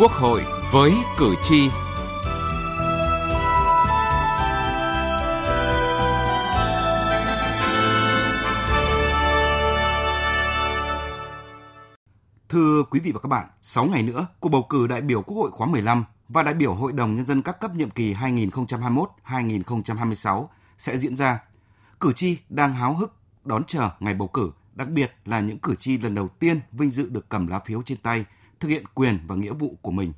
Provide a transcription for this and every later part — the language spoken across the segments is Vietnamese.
Quốc hội với cử tri. Thưa quý vị và các bạn, 6 ngày nữa, cuộc bầu cử đại biểu Quốc hội khóa 15 và đại biểu Hội đồng Nhân dân các cấp nhiệm kỳ 2021-2026 sẽ diễn ra. Cử tri đang háo hức đón chờ ngày bầu cử, đặc biệt là những cử tri lần đầu tiên vinh dự được cầm lá phiếu trên tay, thực hiện quyền và nghĩa vụ của mình.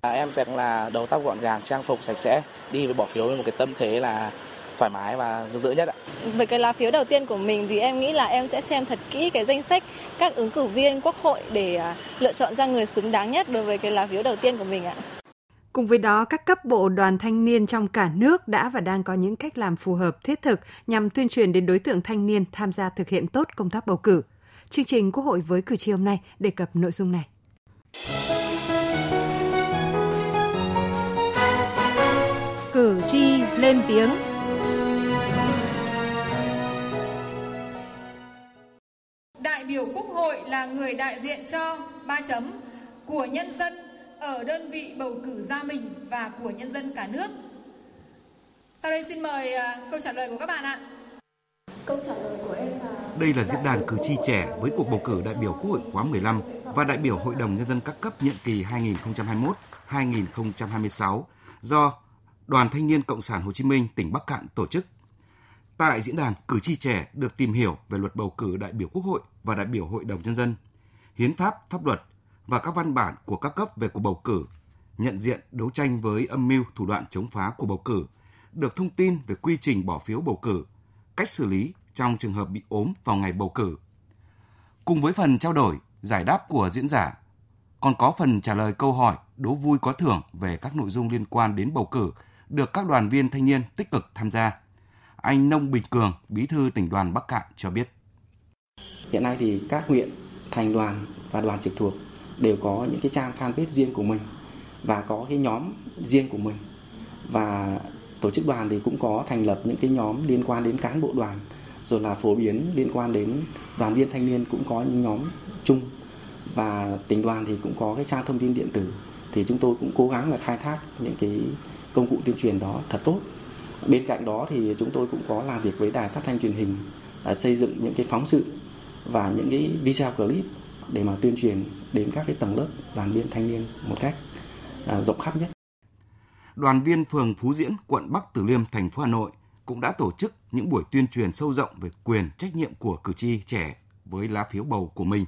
Em sẽ là đầu tóc gọn gàng, trang phục sạch sẽ, đi với bỏ phiếu với một cái tâm thế là thoải mái và rực rỡ nhất ạ. Với cái lá phiếu đầu tiên của mình thì em nghĩ là em sẽ xem thật kỹ cái danh sách các ứng cử viên quốc hội để à, lựa chọn ra người xứng đáng nhất đối với cái lá phiếu đầu tiên của mình ạ. Cùng với đó, các cấp bộ đoàn thanh niên trong cả nước đã và đang có những cách làm phù hợp thiết thực nhằm tuyên truyền đến đối tượng thanh niên tham gia thực hiện tốt công tác bầu cử. Chương trình Quốc hội với cử tri hôm nay đề cập nội dung này. Cử tri lên tiếng. Đại biểu Quốc hội là người đại diện cho ba chấm của nhân dân ở đơn vị bầu cử ra mình và của nhân dân cả nước. Sau đây xin mời à, câu trả lời của các bạn ạ. Câu trả lời của em là Đây là diễn đàn cử tri trẻ với cuộc bầu cử đại biểu Quốc hội khóa 15 và đại biểu Hội đồng Nhân dân các cấp nhiệm kỳ 2021-2026 do Đoàn Thanh niên Cộng sản Hồ Chí Minh tỉnh Bắc Cạn tổ chức. Tại diễn đàn, cử tri trẻ được tìm hiểu về luật bầu cử đại biểu Quốc hội và đại biểu Hội đồng Nhân dân, hiến pháp, pháp luật và các văn bản của các cấp về cuộc bầu cử, nhận diện đấu tranh với âm mưu thủ đoạn chống phá của bầu cử, được thông tin về quy trình bỏ phiếu bầu cử, cách xử lý trong trường hợp bị ốm vào ngày bầu cử. Cùng với phần trao đổi, giải đáp của diễn giả, còn có phần trả lời câu hỏi đố vui có thưởng về các nội dung liên quan đến bầu cử được các đoàn viên thanh niên tích cực tham gia. Anh Nông Bình Cường, bí thư tỉnh đoàn Bắc Cạn cho biết. Hiện nay thì các huyện, thành đoàn và đoàn trực thuộc đều có những cái trang fanpage riêng của mình và có cái nhóm riêng của mình. Và tổ chức đoàn thì cũng có thành lập những cái nhóm liên quan đến cán bộ đoàn rồi là phổ biến liên quan đến đoàn viên thanh niên cũng có những nhóm chung. Và tỉnh đoàn thì cũng có cái trang thông tin điện tử. Thì chúng tôi cũng cố gắng là khai thác những cái công cụ tuyên truyền đó thật tốt. Bên cạnh đó thì chúng tôi cũng có làm việc với đài phát thanh truyền hình là xây dựng những cái phóng sự và những cái video clip để mà tuyên truyền đến các cái tầng lớp đoàn viên thanh niên một cách à, rộng khắp nhất. Đoàn viên phường Phú Diễn, quận Bắc Từ Liêm, thành phố Hà Nội cũng đã tổ chức những buổi tuyên truyền sâu rộng về quyền trách nhiệm của cử tri trẻ với lá phiếu bầu của mình.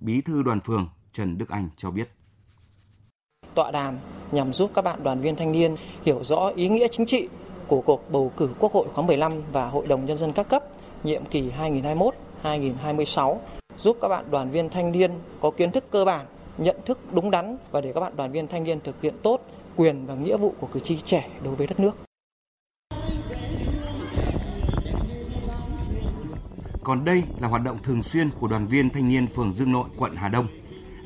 Bí thư đoàn phường Trần Đức Anh cho biết. Tọa đàm nhằm giúp các bạn đoàn viên thanh niên hiểu rõ ý nghĩa chính trị của cuộc bầu cử Quốc hội khóa 15 và Hội đồng Nhân dân các cấp nhiệm kỳ 2021-2026, giúp các bạn đoàn viên thanh niên có kiến thức cơ bản, nhận thức đúng đắn và để các bạn đoàn viên thanh niên thực hiện tốt quyền và nghĩa vụ của cử tri trẻ đối với đất nước. Còn đây là hoạt động thường xuyên của đoàn viên thanh niên phường Dương Nội, quận Hà Đông.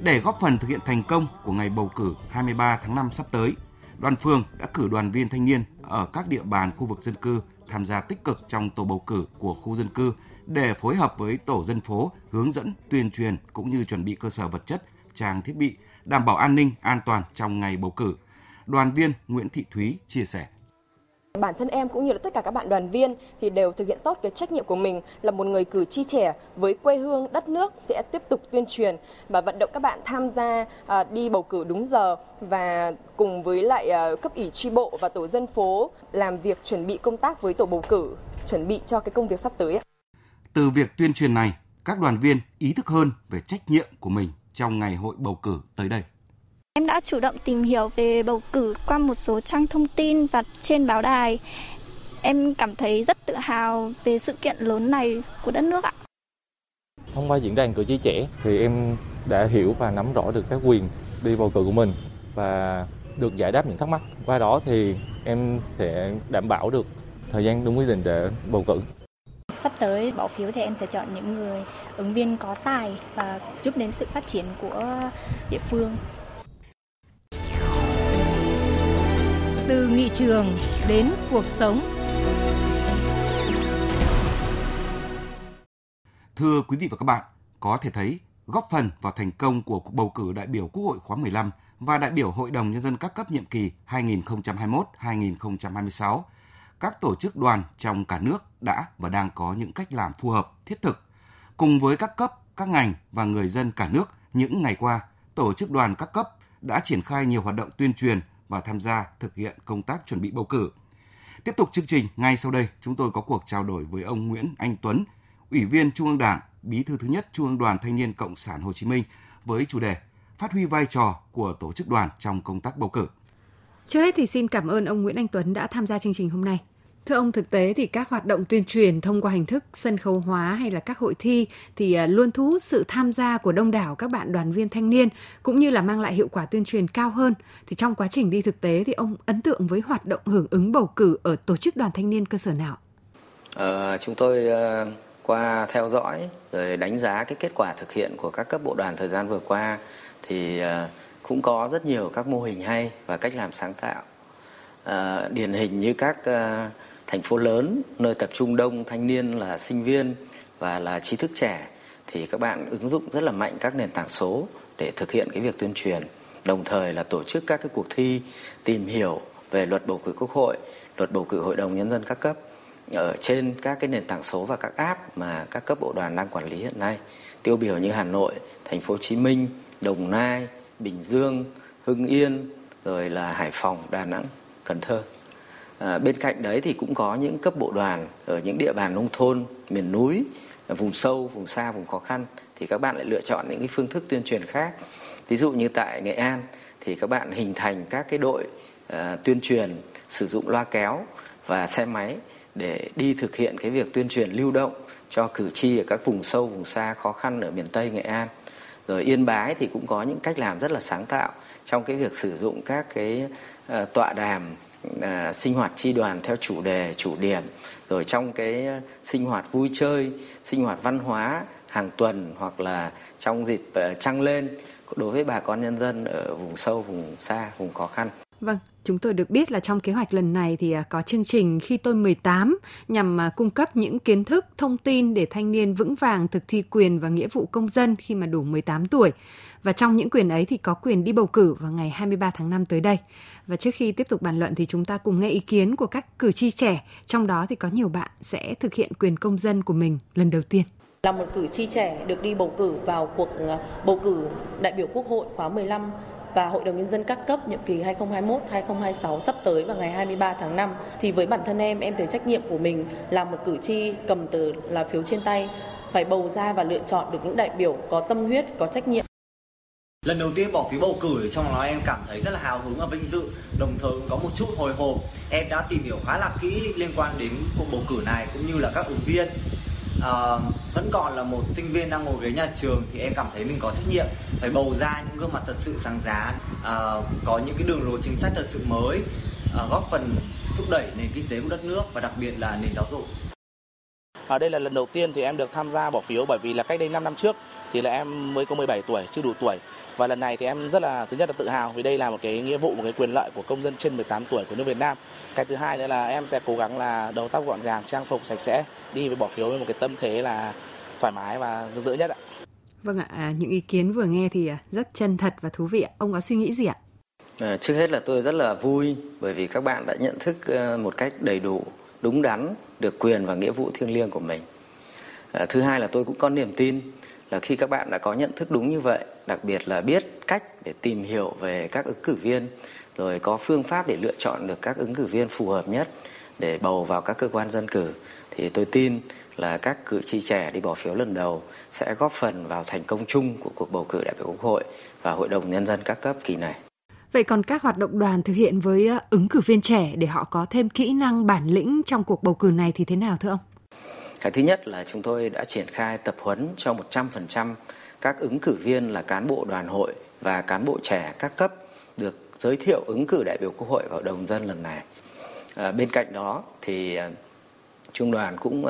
Để góp phần thực hiện thành công của ngày bầu cử 23 tháng 5 sắp tới, đoàn phường đã cử đoàn viên thanh niên ở các địa bàn khu vực dân cư tham gia tích cực trong tổ bầu cử của khu dân cư để phối hợp với tổ dân phố hướng dẫn, tuyên truyền cũng như chuẩn bị cơ sở vật chất, trang thiết bị, đảm bảo an ninh, an toàn trong ngày bầu cử. Đoàn viên Nguyễn Thị Thúy chia sẻ. Bản thân em cũng như là tất cả các bạn đoàn viên thì đều thực hiện tốt cái trách nhiệm của mình là một người cử tri trẻ với quê hương đất nước sẽ tiếp tục tuyên truyền và vận động các bạn tham gia à, đi bầu cử đúng giờ và cùng với lại à, cấp ủy tri bộ và tổ dân phố làm việc chuẩn bị công tác với tổ bầu cử chuẩn bị cho cái công việc sắp tới. Từ việc tuyên truyền này, các đoàn viên ý thức hơn về trách nhiệm của mình trong ngày hội bầu cử tới đây. Em đã chủ động tìm hiểu về bầu cử qua một số trang thông tin và trên báo đài. Em cảm thấy rất tự hào về sự kiện lớn này của đất nước ạ. Thông qua diễn đàn cử tri trẻ thì em đã hiểu và nắm rõ được các quyền đi bầu cử của mình và được giải đáp những thắc mắc. Qua đó thì em sẽ đảm bảo được thời gian đúng quy định để bầu cử. Sắp tới bỏ phiếu thì em sẽ chọn những người ứng viên có tài và giúp đến sự phát triển của địa phương. Từ nghị trường đến cuộc sống. Thưa quý vị và các bạn, có thể thấy góp phần vào thành công của cuộc bầu cử đại biểu Quốc hội khóa 15 và đại biểu Hội đồng Nhân dân các cấp nhiệm kỳ 2021-2026, các tổ chức đoàn trong cả nước đã và đang có những cách làm phù hợp, thiết thực. Cùng với các cấp, các ngành và người dân cả nước những ngày qua, tổ chức đoàn các cấp đã triển khai nhiều hoạt động tuyên truyền và tham gia thực hiện công tác chuẩn bị bầu cử. Tiếp tục chương trình, ngay sau đây chúng tôi có cuộc trao đổi với ông Nguyễn Anh Tuấn, Ủy viên Trung ương Đảng, Bí thư thứ nhất Trung ương Đoàn Thanh niên Cộng sản Hồ Chí Minh với chủ đề Phát huy vai trò của tổ chức đoàn trong công tác bầu cử. Trước hết thì xin cảm ơn ông Nguyễn Anh Tuấn đã tham gia chương trình hôm nay. Thưa ông, thực tế thì các hoạt động tuyên truyền thông qua hình thức sân khấu hóa hay là các hội thi thì à, luôn thu hút sự tham gia của đông đảo các bạn đoàn viên thanh niên cũng như là mang lại hiệu quả tuyên truyền cao hơn. Thì trong quá trình đi thực tế thì ông ấn tượng với hoạt động hưởng ứng bầu cử ở tổ chức đoàn thanh niên cơ sở nào? Ờ, chúng tôi ờ, qua theo dõi rồi đánh giá cái kết quả thực hiện của các cấp bộ đoàn thời gian vừa qua thì ờ, cũng có rất nhiều các mô hình hay và cách làm sáng tạo. Uh, điển hình như các uh, thành phố lớn nơi tập trung đông thanh niên là sinh viên và là trí thức trẻ thì các bạn ứng dụng rất là mạnh các nền tảng số để thực hiện cái việc tuyên truyền đồng thời là tổ chức các cái cuộc thi tìm hiểu về luật bầu cử quốc hội luật bầu cử hội đồng nhân dân các cấp ở trên các cái nền tảng số và các app mà các cấp bộ đoàn đang quản lý hiện nay tiêu biểu như Hà Nội, Thành phố Hồ Chí Minh, Đồng Nai, Bình Dương, Hưng Yên rồi là Hải Phòng, Đà Nẵng, Cần Thơ. À, bên cạnh đấy thì cũng có những cấp bộ đoàn ở những địa bàn nông thôn, miền núi, vùng sâu, vùng xa, vùng khó khăn thì các bạn lại lựa chọn những cái phương thức tuyên truyền khác. Ví dụ như tại Nghệ An thì các bạn hình thành các cái đội uh, tuyên truyền sử dụng loa kéo và xe máy để đi thực hiện cái việc tuyên truyền lưu động cho cử tri ở các vùng sâu, vùng xa khó khăn ở miền Tây Nghệ An. Rồi Yên Bái thì cũng có những cách làm rất là sáng tạo trong cái việc sử dụng các cái uh, tọa đàm à, sinh hoạt chi đoàn theo chủ đề chủ điểm. Rồi trong cái sinh hoạt vui chơi sinh hoạt văn hóa hàng tuần hoặc là trong dịp uh, trăng lên đối với bà con nhân dân ở vùng sâu vùng xa vùng khó khăn. Vâng, chúng tôi được biết là trong kế hoạch lần này thì à, có chương trình khi tôi 18 nhằm à, cung cấp những kiến thức, thông tin để thanh niên vững vàng thực thi quyền và nghĩa vụ công dân khi mà đủ 18 tuổi. Và trong những quyền ấy thì có quyền đi bầu cử vào ngày 23 tháng 5 tới đây. Và trước khi tiếp tục bàn luận thì chúng ta cùng nghe ý kiến của các cử tri trẻ, trong đó thì có nhiều bạn sẽ thực hiện quyền công dân của mình lần đầu tiên là một cử tri trẻ được đi bầu cử vào cuộc à, bầu cử đại biểu Quốc hội khóa 15 và Hội đồng Nhân dân các cấp nhiệm kỳ 2021-2026 sắp tới vào ngày 23 tháng 5 thì với bản thân em, em thấy trách nhiệm của mình là một cử tri cầm tờ là phiếu trên tay phải bầu ra và lựa chọn được những đại biểu có tâm huyết, có trách nhiệm. Lần đầu tiên bỏ phiếu bầu cử trong đó em cảm thấy rất là hào hứng và vinh dự. Đồng thời cũng có một chút hồi hộp. Em đã tìm hiểu khá là kỹ liên quan đến cuộc bầu cử này cũng như là các ứng viên uh, vẫn còn là một sinh viên đang ngồi ghế nhà trường thì em cảm thấy mình có trách nhiệm phải bầu ra những gương mặt thật sự sáng giá uh, có những cái đường lối chính sách thật sự mới uh, góp phần thúc đẩy nền kinh tế của đất nước và đặc biệt là nền giáo dục ở đây là lần đầu tiên thì em được tham gia bỏ phiếu bởi vì là cách đây 5 năm trước thì là em mới có 17 tuổi chưa đủ tuổi. Và lần này thì em rất là thứ nhất là tự hào vì đây là một cái nghĩa vụ một cái quyền lợi của công dân trên 18 tuổi của nước Việt Nam. Cái thứ hai nữa là em sẽ cố gắng là đầu tóc gọn gàng trang phục sạch sẽ đi với bỏ phiếu với một cái tâm thế là thoải mái và rực rỡ nhất ạ. Vâng ạ à, những ý kiến vừa nghe thì à, rất chân thật và thú vị ông có suy nghĩ gì ạ? À, trước hết là tôi rất là vui bởi vì các bạn đã nhận thức ờ, một cách đầy đủ đúng đắn được quyền và nghĩa vụ thiêng liêng của mình à, thứ hai là tôi cũng có niềm tin là khi các bạn đã có nhận thức đúng như vậy đặc biệt là biết cách để tìm hiểu về các ứng cử viên rồi có phương pháp để lựa chọn được các ứng cử viên phù hợp nhất để bầu vào các cơ quan dân cử thì tôi tin là các cử tri trẻ đi bỏ phiếu lần đầu sẽ góp phần vào thành công chung của cuộc bầu cử đại biểu quốc hội và hội đồng nhân dân các cấp kỳ này. Vậy còn các hoạt động đoàn thực hiện với ờ, ứng cử viên trẻ để họ có thêm kỹ năng bản lĩnh trong cuộc bầu cử này thì thế nào thưa ông? Cái thứ nhất là chúng tôi đã triển khai tập huấn cho 100% các ứng cử viên là cán bộ đoàn hội và cán bộ trẻ các cấp được giới thiệu ứng cử đại biểu quốc hội vào đồng dân lần này. À, bên cạnh đó thì ờ, trung đoàn cũng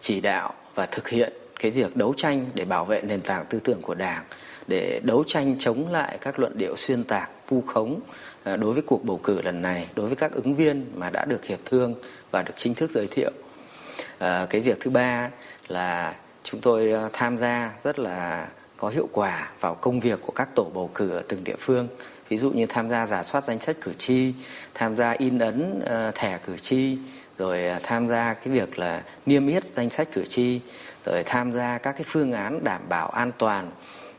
chỉ đạo và thực hiện cái việc đấu tranh để bảo vệ nền tảng tư tưởng của đảng để đấu tranh chống lại các luận điệu xuyên tạc vu khống à, đối với cuộc bầu cử lần này đối với các ứng viên mà đã được hiệp thương và được chính thức giới thiệu. À, cái việc thứ ba là chúng tôi à, tham gia rất là có hiệu quả vào công việc của các tổ bầu cử ở từng địa phương. Ví dụ như tham gia giả soát danh sách cử tri, tham gia in ấn uh, thẻ cử tri, rồi tham gia cái việc là niêm yết danh sách cử tri, rồi tham gia các cái phương án đảm bảo an toàn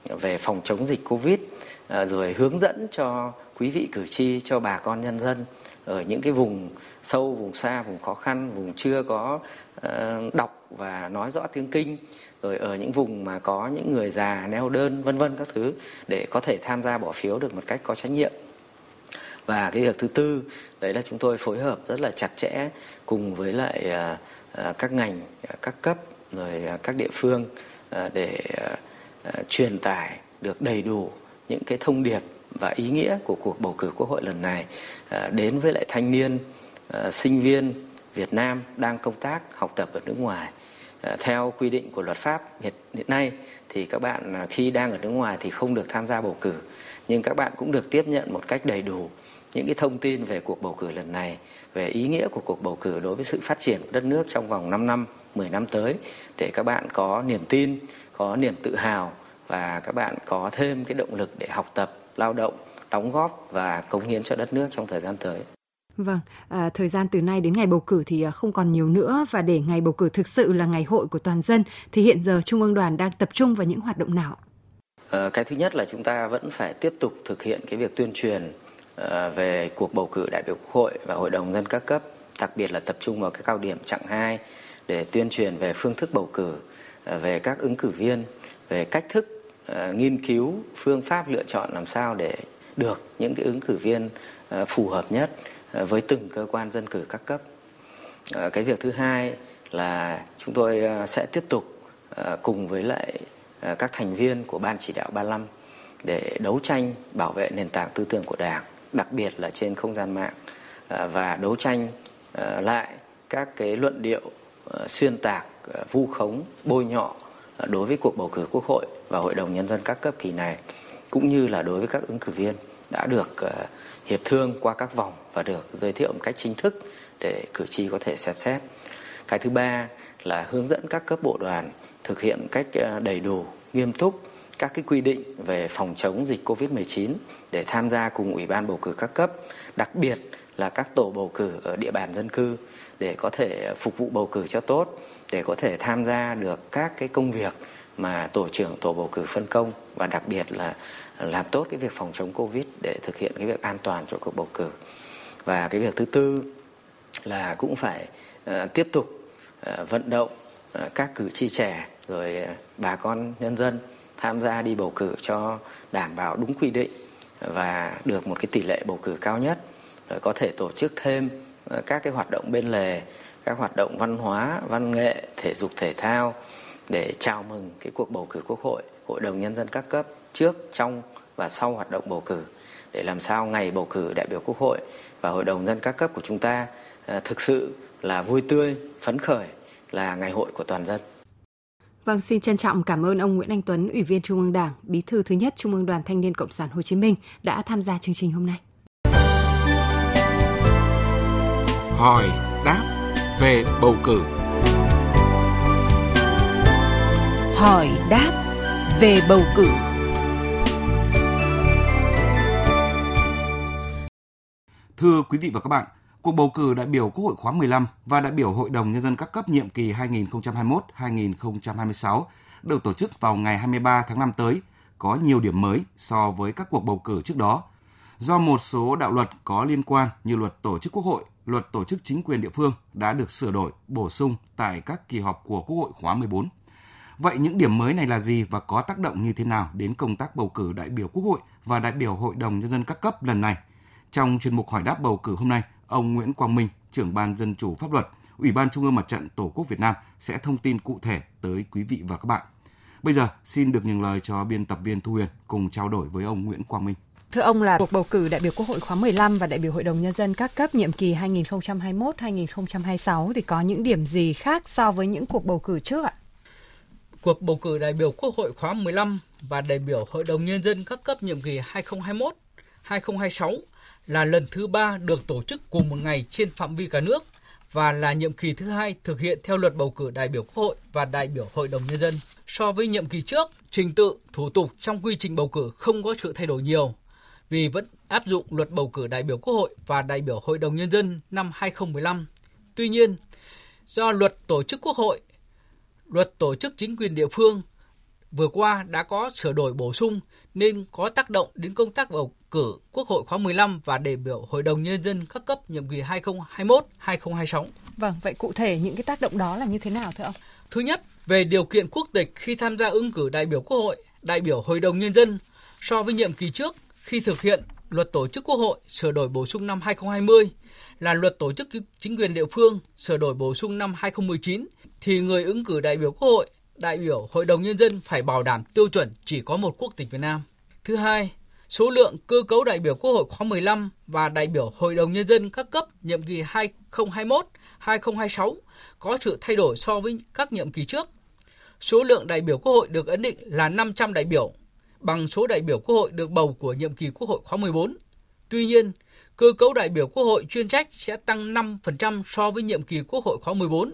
về phòng chống dịch Covid, à, rồi hướng dẫn cho quý vị cử tri, cho bà con nhân dân ở những cái vùng sâu, vùng xa, vùng khó khăn, vùng chưa có à, đọc và nói rõ tiếng kinh rồi ở những vùng mà có những người già neo đơn vân vân các thứ để có thể tham gia bỏ phiếu được một cách có trách nhiệm. Và cái việc thứ tư đấy là chúng tôi phối hợp rất là chặt chẽ cùng với lại à, các ngành các cấp rồi các địa phương để uh, Ờ, truyền tải được đầy đủ những cái thông điệp và ý nghĩa của cuộc bầu cử quốc hội lần này ờ, đến với lại thanh niên ờ, sinh viên Việt Nam đang công tác học tập ở nước ngoài. Theo quy định của luật pháp hiện, hiện nay thì các bạn khi đang ở nước ngoài thì không được tham gia bầu cử nhưng các bạn cũng được tiếp nhận một cách đầy đủ những cái thông tin về cuộc bầu cử lần này về ý nghĩa của cuộc bầu cử đối với sự phát triển của đất nước trong vòng 5 năm 10 năm tới để các bạn có niềm tin có niềm tự hào và các bạn có thêm cái động lực để học tập lao động đóng góp và cống hiến cho đất nước trong thời gian tới Vâng, à, thời gian từ nay đến ngày bầu cử thì à, không còn nhiều nữa và để ngày bầu cử thực sự là ngày hội của toàn dân thì hiện giờ Trung ương đoàn đang tập trung vào những hoạt động nào? À, cái thứ nhất là chúng ta vẫn phải tiếp tục thực hiện cái việc tuyên truyền à, về cuộc bầu cử đại biểu quốc hội và hội đồng dân các cấp, đặc biệt là tập trung vào cái cao điểm chặng 2 để tuyên truyền về phương thức bầu cử, về các ứng cử viên, về cách thức ờ, nghiên cứu phương pháp lựa chọn làm sao để được những cái ứng cử viên ờ, phù hợp nhất ờ, với từng cơ quan dân cử các cấp. Cái việc thứ hai là chúng tôi sẽ tiếp tục cùng với lại các thành viên của ban chỉ đạo 35 để đấu tranh bảo vệ nền tảng tư tưởng của Đảng, đặc biệt là trên không gian mạng và đấu tranh lại các cái luận điệu xuyên tạc, Ờ, vu khống, bôi nhọ ờ, đối với cuộc bầu cử Quốc hội và Hội đồng nhân dân các cấp kỳ này cũng như là đối với các ứng cử viên đã được ờ, hiệp thương qua các vòng và được giới thiệu một cách chính thức để cử tri có thể xem xét. Cái thứ ba là hướng dẫn các cấp bộ đoàn thực hiện cách đầy đủ, nghiêm túc các cái quy định về phòng chống dịch Covid-19 để tham gia cùng Ủy ban bầu cử các cấp, đặc biệt là các tổ bầu cử ở địa bàn dân cư để có thể phục vụ bầu cử cho tốt, để có thể tham gia được các cái công việc mà tổ trưởng tổ bầu cử phân công và đặc biệt là làm tốt cái việc phòng chống covid để thực hiện cái việc an toàn cho cuộc bầu cử. Và cái việc thứ tư là cũng phải uh, tiếp tục uh, vận động uh, các cử tri trẻ rồi uh, bà con nhân dân tham gia đi bầu cử cho đảm bảo đúng quy định và được một cái tỷ lệ bầu cử cao nhất. Rồi có thể tổ chức thêm uh, các cái hoạt động bên lề các hoạt động văn hóa văn nghệ thể dục thể thao để chào mừng cái cuộc bầu cử quốc hội hội đồng nhân dân các cấp trước trong và sau hoạt động bầu cử. Để làm sao ngày bầu cử đại biểu quốc hội và hội đồng dân các cấp của chúng ta à, thực sự là vui tươi phấn khởi là ngày hội của toàn dân. Vâng, xin trân trọng cảm ơn ông Nguyễn Anh Tuấn, Ủy viên Trung ương Đảng, Bí thư thứ nhất Trung ương Đoàn Thanh niên Cộng sản Hồ Chí Minh đã tham gia chương trình hôm nay. Hỏi đáp về bầu cử. Hỏi đáp về bầu cử. Thưa quý vị và các bạn, cuộc bầu cử đại biểu Quốc hội khóa 15 và đại biểu Hội đồng Nhân dân các cấp nhiệm kỳ 2021-2026 được tổ chức vào ngày 23 tháng 5 tới, có nhiều điểm mới so với các cuộc bầu cử trước đó. Do một số đạo luật có liên quan như luật tổ chức Quốc hội, luật tổ chức chính quyền địa phương đã được sửa đổi, bổ sung tại các kỳ họp của Quốc hội khóa 14. Vậy những điểm mới này là gì và có tác động như thế nào đến công tác bầu cử đại biểu Quốc hội và đại biểu Hội đồng Nhân dân các cấp lần này? Trong chuyên mục hỏi đáp bầu cử hôm nay, ông Nguyễn Quang Minh, trưởng ban Dân chủ pháp luật, Ủy ban Trung ương Mặt trận Tổ quốc Việt Nam sẽ thông tin cụ thể tới quý vị và các bạn. Bây giờ, xin được nhường lời cho biên tập viên Thu Huyền cùng trao đổi với ông Nguyễn Quang Minh. Thưa ông là cuộc bầu cử đại biểu Quốc hội khóa 15 và đại biểu Hội đồng Nhân dân các cấp nhiệm kỳ 2021-2026 thì có những điểm gì khác so với những cuộc bầu cử trước ạ? Cuộc bầu cử đại biểu Quốc hội khóa 15 và đại biểu Hội đồng Nhân dân các cấp nhiệm kỳ 2021-2026 là lần thứ ba được tổ chức cùng một ngày trên phạm vi cả nước và là nhiệm kỳ thứ hai thực hiện theo luật bầu cử đại biểu Quốc hội và đại biểu Hội đồng Nhân dân. So với nhiệm kỳ trước, trình tự, thủ tục trong quy trình bầu cử không có sự thay đổi nhiều vì vẫn áp dụng luật bầu cử đại biểu Quốc hội và đại biểu Hội đồng Nhân dân năm 2015. Tuy nhiên, do luật tổ chức Quốc hội, luật tổ chức chính quyền địa phương vừa qua đã có sửa đổi bổ sung nên có tác động đến công tác bầu cử Quốc hội khóa 15 và đại biểu Hội đồng Nhân dân các cấp nhiệm kỳ 2021-2026. Vâng, vậy cụ thể những cái tác động đó là như thế nào thưa ông? Thứ nhất, về điều kiện quốc tịch khi tham gia ứng cử đại biểu Quốc hội, đại biểu Hội đồng Nhân dân so với nhiệm kỳ trước khi thực hiện luật tổ chức Quốc hội sửa đổi bổ sung năm 2020 là luật tổ chức chính quyền địa phương sửa đổi bổ sung năm 2019 thì người ứng cử đại biểu Quốc hội, đại biểu Hội đồng Nhân dân phải bảo đảm tiêu chuẩn chỉ có một quốc tịch Việt Nam. Thứ hai, số lượng cơ cấu đại biểu Quốc hội khóa 15 và đại biểu Hội đồng Nhân dân các cấp nhiệm kỳ 2021-2026 có sự thay đổi so với các nhiệm kỳ trước. Số lượng đại biểu Quốc hội được ấn định là 500 đại biểu, bằng số đại biểu Quốc hội được bầu của nhiệm kỳ Quốc hội khóa 14. Tuy nhiên, cơ cấu đại biểu Quốc hội chuyên trách sẽ tăng 5% so với nhiệm kỳ Quốc hội khóa 14.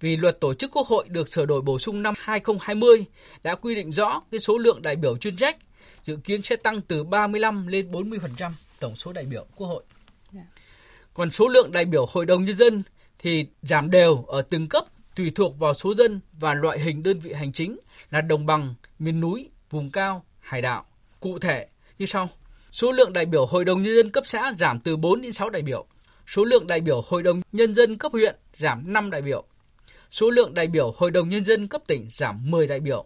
Vì luật tổ chức Quốc hội được sửa đổi bổ sung năm 2020 đã quy định rõ cái số lượng đại biểu chuyên trách dự kiến sẽ tăng từ 35 lên 40% tổng số đại biểu Quốc hội. Dạ. Còn số lượng đại biểu Hội đồng Nhân dân thì giảm đều ở từng cấp tùy thuộc vào số dân và loại hình đơn vị hành chính là đồng bằng, miền núi, vùng cao, hải đạo Cụ thể như sau. Số lượng đại biểu Hội đồng Nhân dân cấp xã giảm từ 4 đến 6 đại biểu. Số lượng đại biểu Hội đồng Nhân dân cấp huyện giảm 5 đại biểu. Số lượng đại biểu Hội đồng Nhân dân cấp tỉnh giảm 10 đại biểu.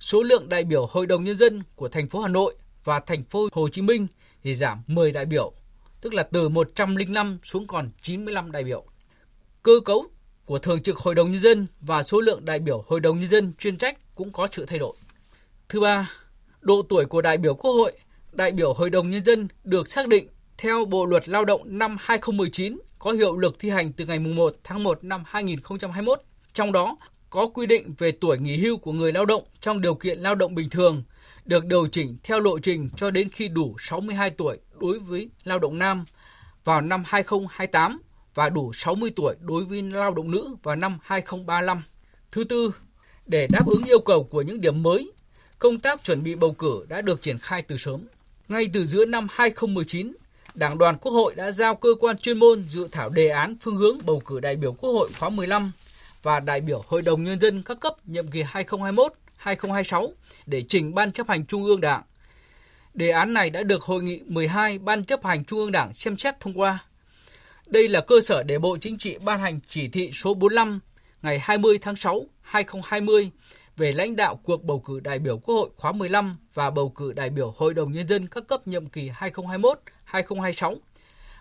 Số lượng đại biểu Hội đồng Nhân dân của thành phố Hà Nội và thành phố Hồ Chí Minh thì giảm 10 đại biểu, tức là từ 105 xuống còn 95 đại biểu. Cơ cấu của Thường trực Hội đồng Nhân dân và số lượng đại biểu Hội đồng Nhân dân chuyên trách cũng có sự thay đổi. Thứ ba, độ tuổi của đại biểu Quốc hội, đại biểu Hội đồng Nhân dân được xác định theo Bộ Luật Lao động năm 2019 có hiệu lực thi hành từ ngày 1 tháng 1 năm 2021. Trong đó có quy định về tuổi nghỉ hưu của người lao động trong điều kiện lao động bình thường được điều chỉnh theo lộ trình cho đến khi đủ 62 tuổi đối với lao động nam vào năm 2028 và đủ 60 tuổi đối với lao động nữ vào năm 2035. Thứ tư, để đáp ứng yêu cầu của những điểm mới, công tác chuẩn bị bầu cử đã được triển khai từ sớm. Ngay từ giữa năm 2019, Đảng đoàn Quốc hội đã giao cơ quan chuyên môn dự thảo đề án phương hướng bầu cử đại biểu Quốc hội khóa 15 và đại biểu Hội đồng Nhân dân các cấp nhiệm kỳ 2021-2026 để trình Ban chấp hành Trung ương Đảng. Đề án này đã được Hội nghị 12 Ban chấp hành Trung ương Đảng xem xét thông qua. Đây là cơ sở để Bộ Chính trị ban hành chỉ thị số 45 ngày 20 tháng 6 2020 về lãnh đạo cuộc bầu cử đại biểu Quốc hội khóa 15 và bầu cử đại biểu Hội đồng Nhân dân các cấp nhiệm kỳ 2021-2026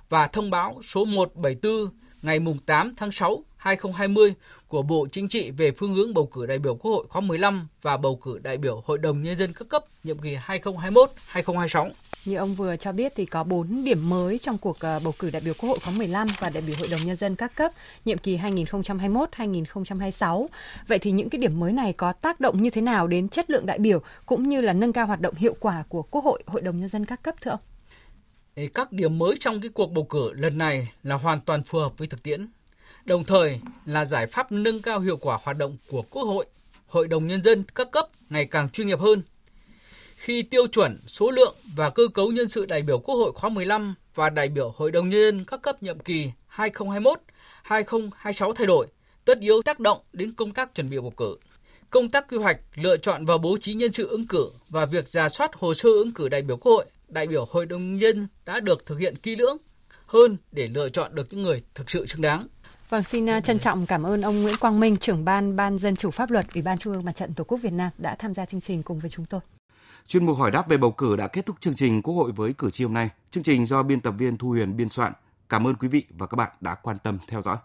và thông báo số 174 ngày 8 tháng 6 2020 của Bộ Chính trị về phương hướng bầu cử đại biểu Quốc hội khóa 15 và bầu cử đại biểu Hội đồng Nhân dân các cấp nhiệm kỳ 2021-2026. Như ông vừa cho biết thì có 4 điểm mới trong cuộc ờ, bầu cử đại biểu Quốc hội khóa 15 và đại biểu Hội đồng Nhân dân các cấp nhiệm kỳ 2021-2026. Vậy thì những cái điểm mới này có tác động như thế nào đến chất lượng đại biểu cũng như là nâng cao hoạt động hiệu quả của Quốc hội, Hội đồng Nhân dân các cấp thưa ông? Các điểm mới trong cái cuộc bầu cử lần này là hoàn toàn phù hợp với thực tiễn đồng thời là giải pháp nâng cao hiệu quả hoạt động của Quốc hội, Hội đồng Nhân dân các cấp ngày càng chuyên nghiệp hơn. Khi tiêu chuẩn, số lượng và cơ cấu nhân sự đại biểu Quốc hội khóa 15 và đại biểu Hội đồng Nhân dân các cấp nhiệm kỳ 2021-2026 thay đổi, tất yếu tác động đến công tác chuẩn bị bầu cử. Công tác quy hoạch, lựa chọn và bố trí nhân sự ứng cử và việc giả soát hồ sơ ứng cử đại biểu Quốc hội, đại biểu Hội đồng Nhân đã được thực hiện kỹ lưỡng hơn để lựa chọn được những người thực sự xứng đáng. Vâng, xin à, trân trọng cảm ơn ông Nguyễn Quang Minh, trưởng ban Ban Dân chủ Pháp luật, Ủy ban Trung ương Mặt trận Tổ quốc Việt Nam đã tham gia chương trình cùng với chúng tôi. Chuyên mục hỏi đáp về bầu cử đã kết thúc chương trình Quốc hội với cử tri hôm nay. Chương trình do biên tập viên Thu Huyền biên soạn. Cảm ơn quý vị và các bạn đã quan tâm theo dõi.